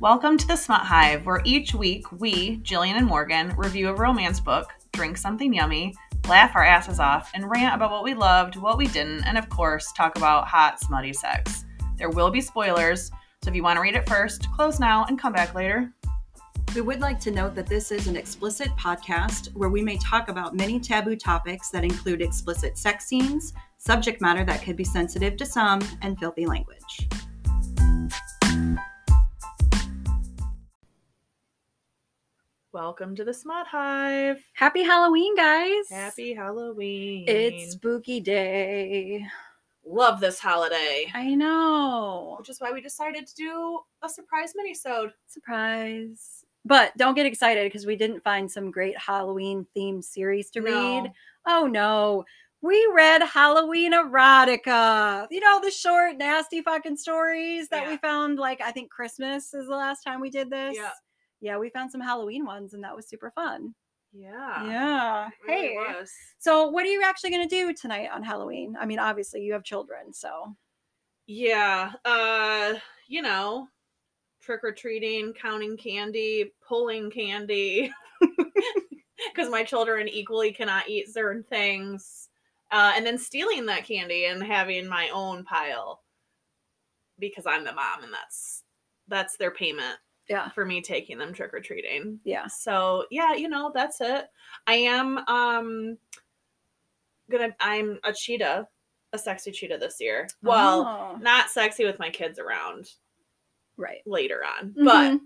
Welcome to the Smut Hive, where each week we, Jillian and Morgan, review a romance book, drink something yummy, laugh our asses off, and rant about what we loved, what we didn't, and of course, talk about hot, smutty sex. There will be spoilers, so if you want to read it first, close now and come back later. We would like to note that this is an explicit podcast where we may talk about many taboo topics that include explicit sex scenes, subject matter that could be sensitive to some, and filthy language. Welcome to the Smut Hive. Happy Halloween, guys! Happy Halloween. It's spooky day. love this holiday. I know. Which is why we decided to do a surprise mini-sode. Surprise. But don't get excited because we didn't find some great Halloween themed series to No. read. Oh no. We read Halloween erotica. You know, the short, nasty fucking stories that we found like I think Christmas is the last time we did this. Yeah. Yeah, we found some Halloween ones and that was super fun. Yeah. yeah. really Hey. was. So what are you actually gonna do tonight on Halloween? I mean, obviously you have children, so Yeah. Uh, you know, trick or treating, counting candy, pulling candy. Because my children equally cannot eat certain things. Uh, and then stealing that candy and having my own pile because I'm the mom and that's that's their payment yeah. for me taking them trick or treating. Yeah. So yeah, you know, that's it. I am um gonna I'm a cheetah, a sexy cheetah this year. Well, Oh, not sexy with my kids around right. later on, but Mhm,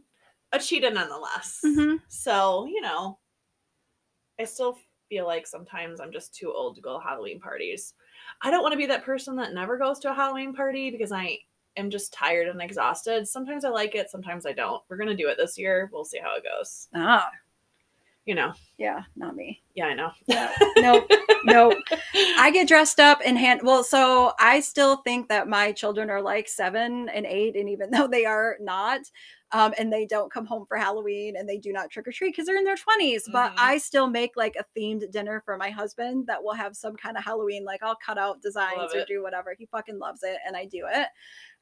a cheetah nonetheless. mhm. So, you know, I still feel like sometimes I'm just too old to go to Halloween parties. I don't want to be that person that never goes to a Halloween party because I am just tired and exhausted. Sometimes I like it, sometimes I don't. We're to do it this year. We'll see how it goes. Ah, You know, yeah, not me. yeah, I know. Yeah. Nope. nope. I get dressed up and hand well, so I still think that my children are like seven and eight, and even though they are not, um, and they don't come home for Halloween and they do not trick or treat because they're in their 20s. But Mhm. I still make like a themed dinner for my husband that will have some kind of Halloween, like I'll cut out designs Love or it. do whatever. He fucking loves it, and I do it.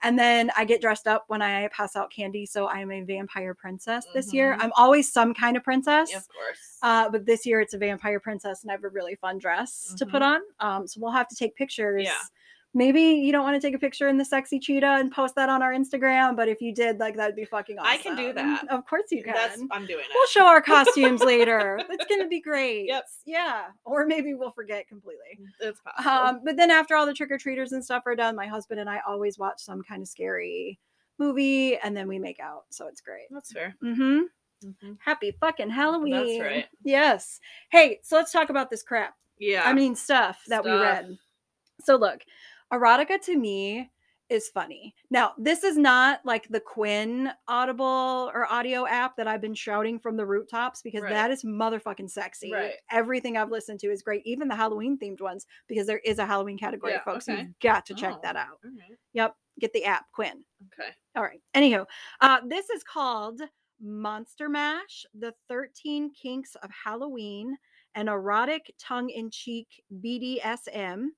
And then I get dressed up when I pass out candy. So I'm a vampire princess this year. Mhm. I'm always some kind of princess. of course. Uh, but this year it's a vampire princess, and I have a really fun dress to put on. Um, so we'll have to take pictures. Yeah. Maybe you don't want to take a picture in the sexy cheetah and post that on our Instagram, but if you did, like that'd be fucking awesome. I can do that. Of course you can. That's I'm doing it. We'll show our costumes later. It's gonna be great. Yep. Yeah. Or maybe we'll forget completely. it's possible. Um, but then after all the trick or treaters and stuff are done, my husband and I always watch some kind of scary movie, and then we make out. So it's great. That's fair. Mm-hmm. Mhm. Happy fucking Halloween. That's right. Yes. Hey, so let's talk about this crap. Yeah. I mean, stuff that we read. So, look, erotica to me is funny. Now, this is not like the Quinn Audible or audio app that I've been shouting from the rooftops because Right. that is motherfucking sexy. Right. Everything I've listened to is great, even the Halloween themed ones, because there is a Halloween category, Yeah, folks. okay. You've got to check Oh. that out. Right. Yep. Get the app, Quinn. Okay. All right. Anywho, uh, this is called Monster Mash: The 13 Kinks of Halloween, an erotic tongue-in-cheek BDSM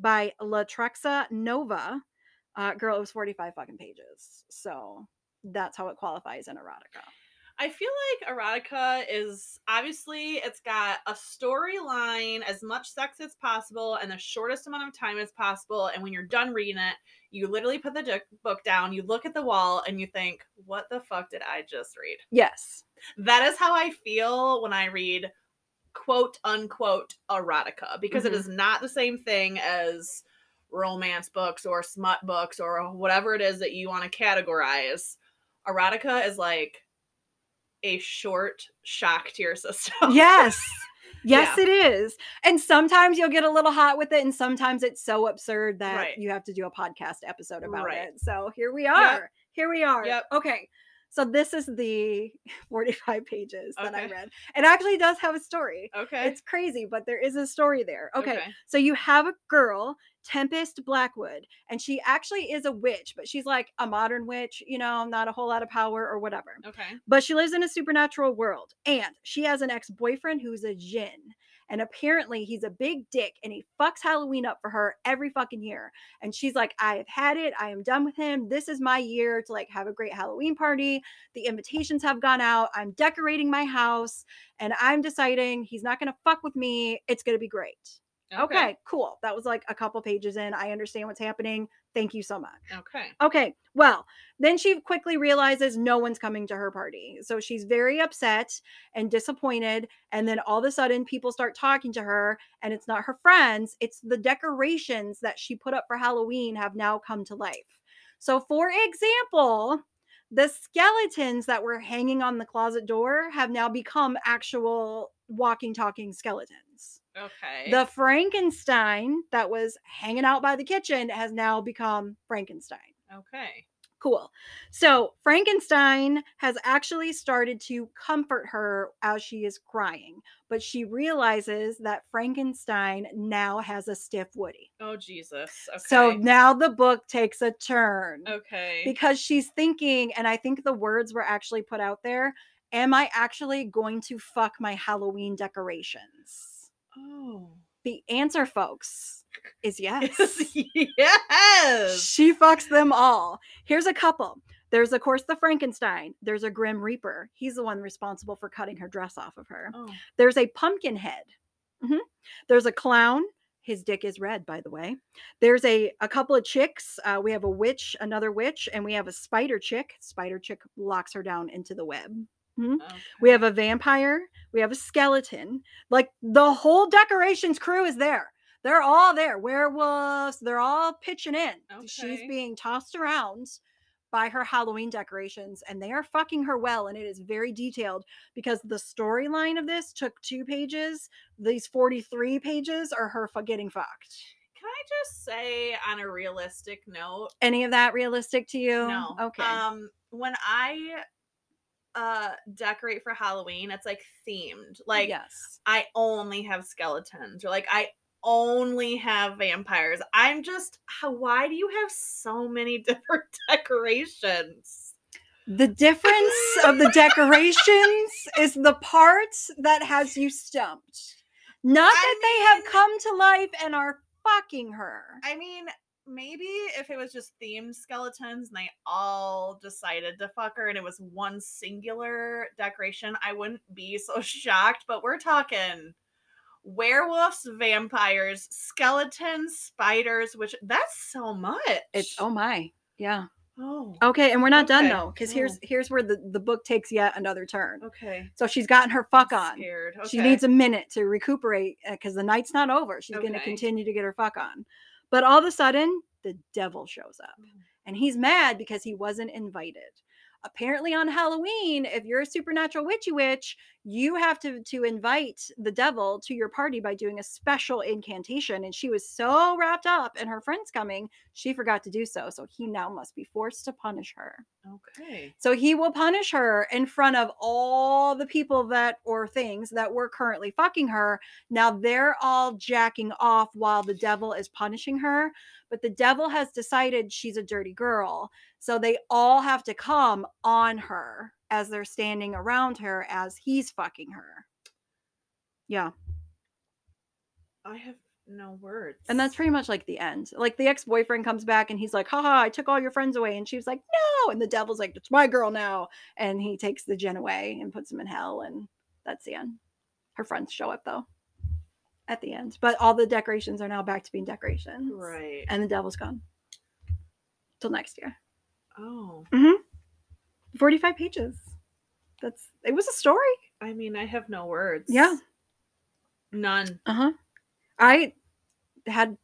by Latrexa Nova. Uh, girl, it was 45 fucking pages. So that's how it qualifies in erotica. I feel like erotica is obviously it's got a storyline, as much sex as possible, and the shortest amount of time as possible. And when you're done reading it, you literally put the book down, you look at the wall, and you think, "What the fuck did I just read?" Yes. That is how I feel when I read quote unquote erotica because it Mhm. is not the same thing as romance books or smut books or whatever it is that you want to categorize. Erotica is like a short shock to your system. Yes. Yes, Yeah. it is. And sometimes you'll get a little hot with it, and sometimes it's so absurd that Right. you have to do a podcast episode about Right. it. So here we are. Here we are. Yep. Okay. So this is the 45 pages that I read. It actually does have a story. Okay. It's crazy, but there is a story there. Okay. So you have a girl, Tempest Blackwood, and she actually is a witch, but she's like a modern witch, you know, not a whole lot of power or whatever. Okay. But she lives in a supernatural world and she has an ex boyfriend who's a djinn. And apparently, he's a big dick and he fucks Halloween up for her every fucking year. And she's like, I have had it. I am done with him. This is my year to like have a great Halloween party. The invitations have gone out. I'm decorating my house and I'm deciding he's not going to fuck with me. It's going to be great. Okay. cool. That was like a couple pages in. I understand what's happening. Thank you so much. Okay. Okay, well, then she quickly realizes no one's coming to her party. So she's very upset and disappointed. And then all of a sudden, people start talking to her, and it's not her friends, it's the decorations that she put up for Halloween have now come to life. So, for example, the skeletons that were hanging on the closet door have now become actual walking, talking skeletons. Okay. The Frankenstein that was hanging out by the kitchen has now become Frankenstein. okay. Cool. So Frankenstein has actually started to comfort her as she is crying, but she realizes that Frankenstein now has a stiff Woody. Oh Jesus. Okay. So now the book takes a turn okay. because she's thinking, and I think the words were actually put out there Am I actually going to fuck my Halloween decorations? Oh. The answer, folks, is yes. yes. She fucks them all. Here's a couple. There's, of course, the Frankenstein. There's a Grim Reaper. He's the one responsible for cutting her dress off of her. Oh. There's a pumpkin head. Mhm. There's a clown. His dick is red, by the way. There's a, a couple of chicks. Uh, we have a witch, another witch, and we have a spider chick. Spider chick locks her down into the web. Okay. We have a vampire. We have a skeleton. Like the whole decorations crew is there. They're all there. Werewolves. They're all pitching in. She's being tossed around by her Halloween decorations, and they are fucking her well. And it is very detailed because the storyline of this took two pages. These 43 pages are her getting fucked. Can I just say on a realistic note? Any of that realistic to you? No. Okay. Um, when I uh decorate for Halloween, it's like themed. Like yes. I only have skeletons, or like I only have vampires. I'm just how why do you have so many different decorations? The difference of the decorations is the part that has you stumped. Not I that they have come to life and are fucking her. I mean, maybe if it was just themed skeletons and they all decided to fuck her and it was one singular decoration, I wouldn't be so shocked. But we're talking werewolves, vampires, skeletons, spiders, which that's so much. It's oh my. Yeah. oh Okay, and we're not done though, because Oh. here's here's where the, the book takes yet another turn. okay. So she's gotten her fuck on. Okay. She needs a minute to recuperate uh, because the night's not over. She's going to continue to get her fuck on. But all of a sudden, the devil shows up. Mm. and he's mad because he wasn't invited. Apparently, on Halloween, if you're a supernatural witchy witch, you have to to invite the devil to your party by doing a special incantation. And she was so wrapped up in her friends coming, she forgot to do so. So he now must be forced to punish her. Okay. So he will punish her in front of all the people that or things that were currently fucking her. Now they're all jacking off while the devil is punishing her, but the devil has decided she's a dirty girl. So they all have to come on her as they're standing around her as he's fucking her. Yeah. I have no words. And that's pretty much like the end. Like the ex boyfriend comes back and he's like, haha, I took all your friends away. And she was like, no. And the devil's like, it's my girl now. And he takes the djinn away and puts him in hell. And that's the end. Her friends show up though at the end. But all the decorations are now back to being decorations. right. And the devil's gone till next year. Oh, mm-hmm. 45 pages. That's it was a story. I mean, I have no words. Yeah. None. Uh-huh. I had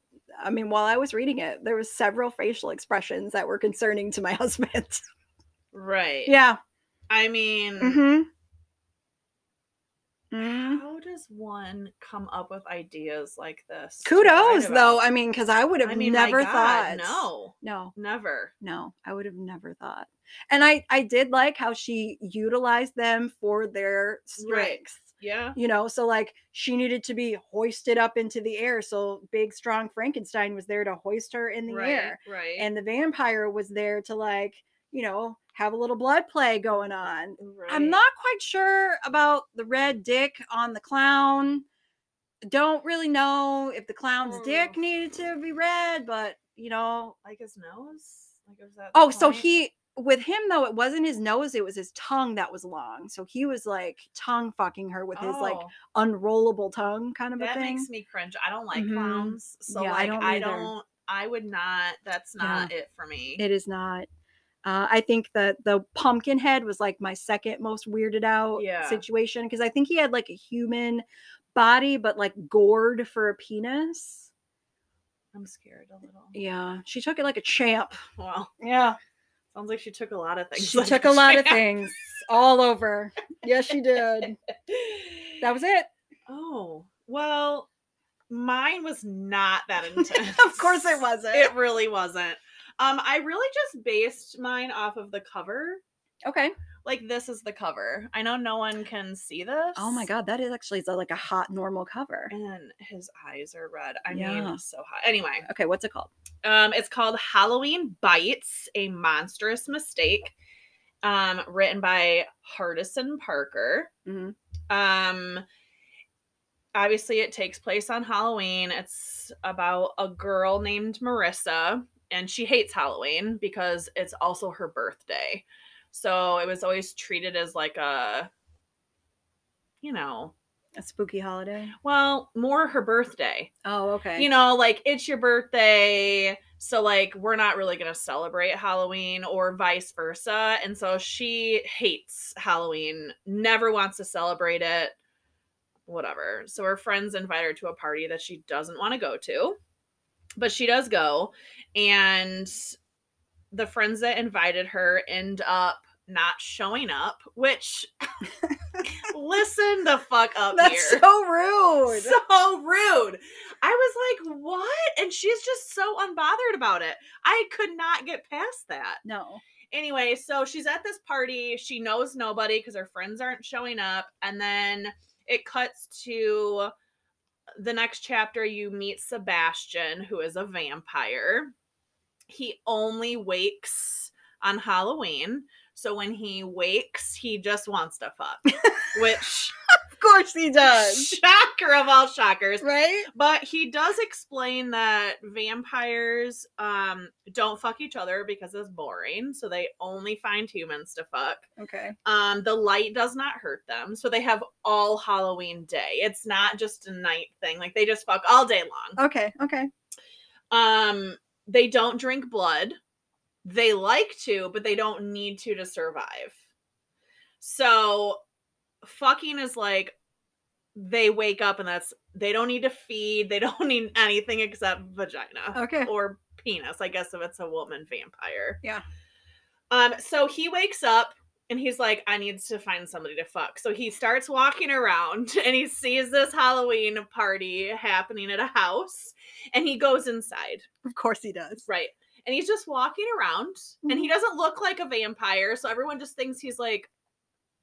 I mean, while I was reading it, there was several facial expressions that were concerning to my husband. Right. yeah. I mean, Mm-hmm. Mhm. how does one come up with ideas like this? Kudos, though. I mean, because I would have I mean, never God, thought. No, no, never. no. I would have never thought. And I, I did like how she utilized them for their strengths. Yeah. You know, so like she needed to be hoisted up into the air. So big, strong Frankenstein was there to hoist her in the right. air. Right. And the vampire was there to like, you know, have a little blood play going on. right. I'm not quite sure about the red dick on the clown. Don't really know if the clown's dick needed to be red, but you know. Like his nose? Like was that Oh, so he with him though, it wasn't his nose, it was his tongue that was long. So he was like tongue fucking her with his like Oh, unrollable tongue kind of a that thing. makes me cringe. I don't like Mhm. clowns. So Yeah, I like don't I don't I would not that's Yeah. not it for me. It is not. Uh, I think that the pumpkin head was like my second most weirded out Yeah. situation because I think he had like a human body, but like gourd for a penis. I'm scared a little. Yeah, she took it like a champ. Well, Yeah, sounds like she took a lot of things. she like took a lot of things all over. Yes, she did. That was it. Oh, well, mine was not that intense. of course, it wasn't. It really wasn't. Um, I really just based mine off of the cover. okay. Like this is the cover. I know no one can see this. Oh my god, that is actually is, uh, like a hot normal cover. And his eyes are red. I Yeah. mean, so hot. Anyway, Okay, what's it called? um, it's called Halloween Bites: A Monstrous Mistake. Um, written by Hardison Parker. Mhm. Um, obviously, it takes place on Halloween. It's about a girl named Marissa, and she hates Halloween because it's also her birthday. So it was always treated as like a, you know, A spooky holiday. well, more her birthday. Oh, okay. You know, like it's your birthday. So, like, we're not really going to celebrate Halloween or vice versa. And so she hates Halloween, never wants to celebrate it, whatever. So, her friends invite her to a party that she doesn't want to go to, but she does go. And the friends that invited her end up not showing up, which listen the fuck up That's here so rude. so rude. I was like, what? And she's just so unbothered about it. I could not get past that. no. Anyway, so she's at this party. She knows nobody because her friends aren't showing up. And then it cuts to the next chapter. You meet Sebastian, who is a vampire. He only wakes on Halloween. So when he wakes, he just wants to fuck, which Of course he does. shocker of all shockers. right? But he does explain that vampires um don't fuck each other because it's boring, so they only find humans to fuck. Okay. Um the light does not hurt them, so they have all Halloween day. It's not just a night thing. Like they just fuck all day long. Okay. Okay. Um they don't drink blood. They like to, but they don't need to to survive. So fucking is like they wake up and that's they don't need to feed, they don't need anything except vagina Okay. or penis, I guess if it's a woman vampire. Yeah. Um so he wakes up and he's like I need to find somebody to fuck. So he starts walking around and he sees this Halloween party happening at a house and he goes inside. Of course he does. Right. And he's just walking around and he doesn't look like a vampire, so everyone just thinks he's like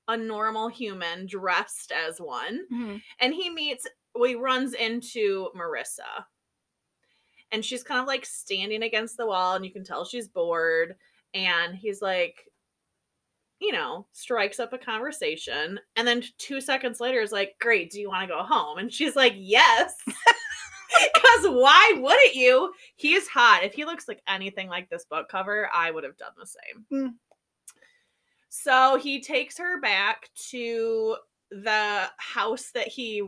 a normal human dressed as one. Mhm. And he meets well, he runs into Marissa. And she's kind of like standing against the wall and you can tell she's bored and he's like you know, strikes up a conversation and then 2 seconds later is like, "Great, do you want to go home?" And she's like, "Yes." Cuz why wouldn't you? He is hot. If he looks like anything like this book cover, I would have done the same. Mm. So he takes her back to the house that he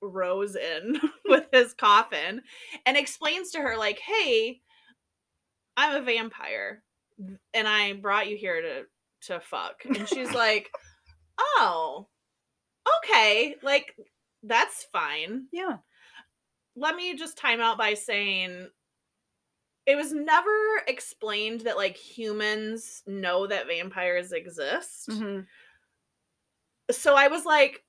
rose in with his coffin and explains to her like, "Hey, I'm a vampire and I brought you here to to fuck." And she's like, "Oh, okay. Like that's fine." Yeah. let me just time out by saying it was never explained that like humans know that vampires exist. Mhm. So I was like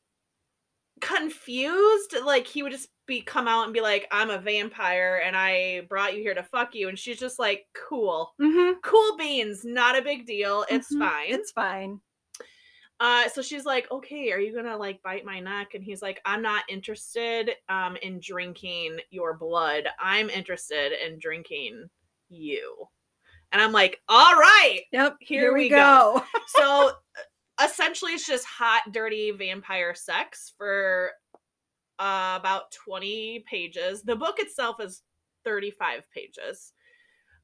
confused like he would just be come out and be like I'm a vampire and I brought you here to fuck you and she's just like cool. Mhm. Cool beans, not a big deal. It's Mhm. fine. It's fine. Uh, so she's like, "Okay, are you gonna like bite my neck?" And he's like, "I'm not interested um in drinking your blood. I'm interested in drinking you." And I'm like, "All right." Yep. Here we go. So essentially, it's just hot, dirty vampire sex for uh, about 20 pages. The book itself is 35 pages.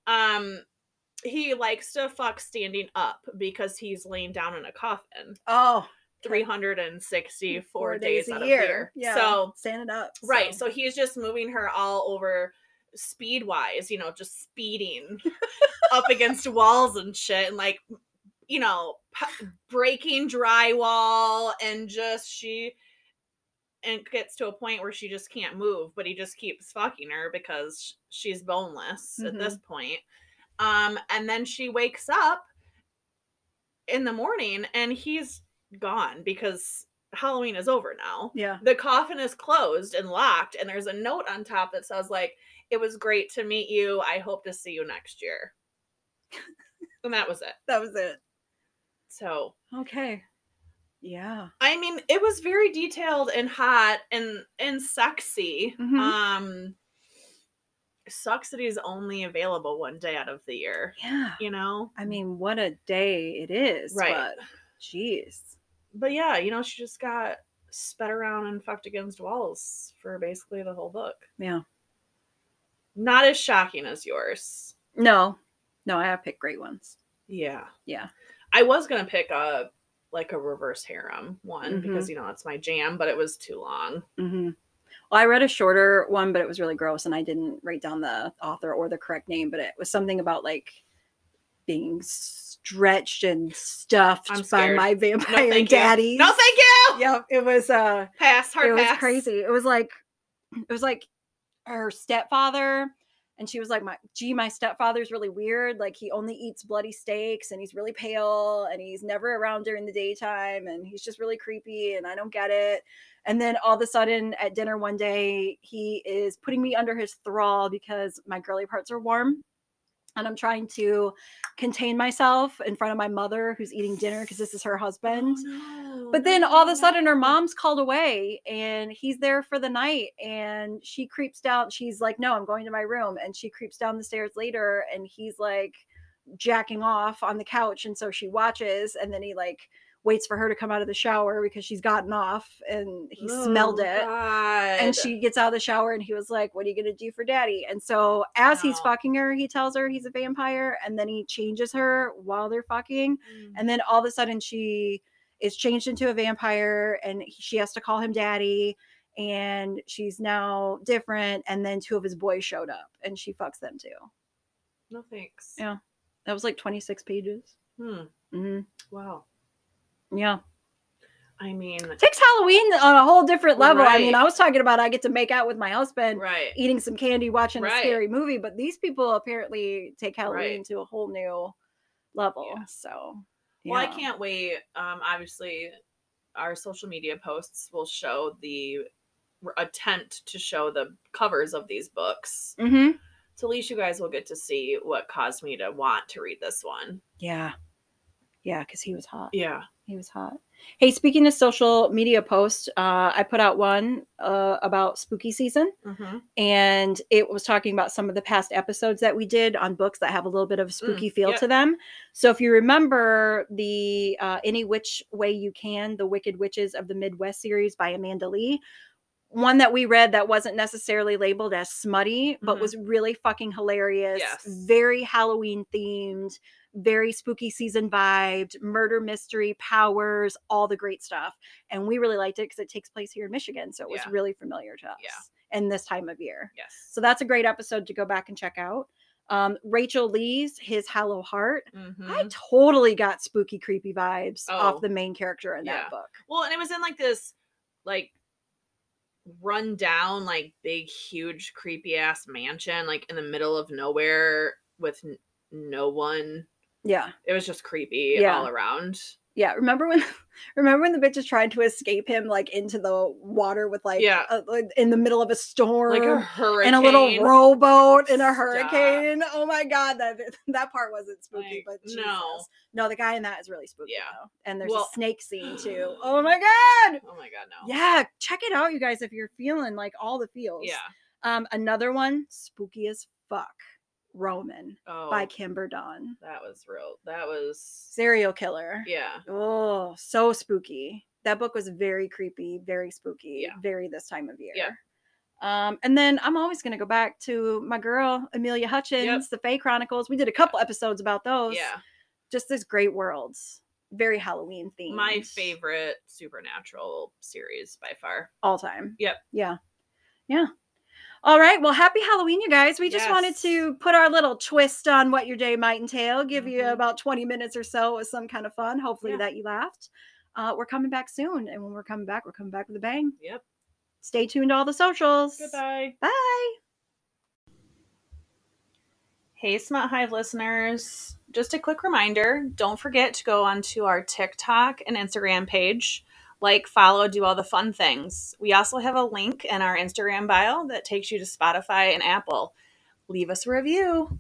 Um he likes to fuck standing up because he's laying down in a coffin Oh, 364 four days, out of the year. Yeah. So standing up. right, so he's just moving her all over speed wise, you know, just speeding up against walls and shit and like you know, p- breaking drywall and just she and gets to a point where she just can't move, but he just keeps fucking her because she's boneless at this mm-hmm. point. Um, and then she wakes up in the morning and he's gone because Halloween is over now. yeah. The coffin is closed and locked, and there's a note on top that says, like, it was great to meet you. I hope to see you next year. and that was it. That was it. So Okay. Yeah. I mean, it was very detailed and hot and and sexy. Mhm. Um sucks that he's only available one day out of the year, Yeah. you know? I mean, what a day it is. Right. But jeez. But yeah, you know, she just got sped around and fucked against walls for basically the whole book. Yeah. Not as shocking as yours. No. No, I have picked great ones. Yeah. Yeah. I was gonna pick a like a reverse harem one Mhm. because you know it's my jam, but it was too long. hmm Well, I read a shorter one, but it was really gross, and I didn't write down the author or the correct name, but it was something about like being stretched and stuffed by my vampire you. daddies. No, thank you. Yep, it was uh Pass, hard it was crazy. It was like it was like her stepfather and she was like my gee my stepfather's really weird like he only eats bloody steaks and he's really pale and he's never around during the daytime and he's just really creepy and I don't get it. And then all of a sudden at dinner one day he is putting me under his thrall because my girly parts are warm and I'm trying to contain myself in front of my mother who's eating dinner because this is her husband. Oh, But then all of a sudden her mom's called away and he's there for the night and she creeps down. She's like, No, I'm going to my room. And she creeps down the stairs later and he's like jacking off on the couch. And so she watches and then he like waits for her to come out of the shower because she's gotten off and he smelled Oh, it. And she gets out of the shower and he was like, What are you going to do for daddy? And so as he's fucking her, he tells her he's a vampire and then he changes her while they're fucking. Mm. And then all of a sudden she is changed into a vampire and she has to call him daddy. And she's now different. And then two of his boys showed up and she fucks them too. no thanks. Yeah. That was like 26 pages. Hmm. hmm Wow. Yeah. I mean, Takes Halloween on a whole different level. I mean, I was talking about I get to make out with my husband. right. eating some candy, watching a scary movie, but these people apparently take Halloween Right. to a whole new level. Yeah. So, Well, I can't wait. Um, obviously, our social media posts will show the attempt to show the covers of these books. Mhm. So at least you guys will get to see what caused me to want to read this one. Yeah, yeah, because he was hot. Yeah. He was hot. Hey, speaking of social media posts, uh, I put out one uh, about spooky season, Mm-hmm. and it was talking about some of the past episodes that we did on books that have a little bit of a spooky feel Mm, yep. to them. So, if you remember the uh, Any Witch Way You Can, The Wicked Witches of the Midwest series by Amanda Lee, one that we read that wasn't necessarily labeled as smutty, but Mhm. was really fucking hilarious, Yes. very Halloween themed, very spooky season vibed, murder mystery, powers, all the great stuff. And we really liked it because it takes place here in Michigan. So it was Yeah. really familiar to us Yeah. in this time of year. Yes. So that's a great episode to go back and check out. Um, Rachel Leigh's His Hollow Heart. I Mhm. totally got spooky, creepy vibes Oh. off the main character in Yeah. that book. Well, and it was in like this, like, run down, like big, huge, creepy ass mansion, like in the middle of nowhere with n- no one. Yeah. It was just creepy Yeah. all around. Yeah. Remember when remember when the bitch is trying to escape him like into the water with like Yeah. uh, like, in the middle of a storm Like a hurricane. and a little rowboat in a Stop. hurricane. Oh my god, that that part wasn't spooky, Like, but Jesus. no. no, the guy in that is really spooky. Yeah. though. and there's Well- a snake scene too. Oh my god, Oh my god, no. yeah, check it out, you guys, if you're feeling like all the feels. Yeah. Um, another one, spooky as fuck, Roman Oh, by Kimber Dawn, that was real. That was. serial killer. Yeah. Oh, so spooky. that book was very creepy, very spooky, Yeah. very this time of year. Yeah. Um, and then I'm always going to go back to my girl Amelia Hutchins, the Fae Chronicles. We did a couple episodes about those. Yeah. just this great worlds, very Halloween themed. My favorite supernatural series by far. all time. Yep. Yeah. Yeah. All right. Well, happy Halloween, you guys. We just wanted to put our little twist on what your day might entail, give you Mhm. about 20 minutes or so with some kind of fun. Hopefully Yeah. that you laughed. Uh, we're coming back soon. And when we're coming back, we're coming back with a bang. Yep. Stay tuned to all the socials. Goodbye. Bye. Hey, Smut Hive listeners. Just a quick reminder don't forget to go onto our TikTok and Instagram page like, follow, do all the fun things. We also have a link in our Instagram bio that takes you to Spotify and Apple. Leave us a review.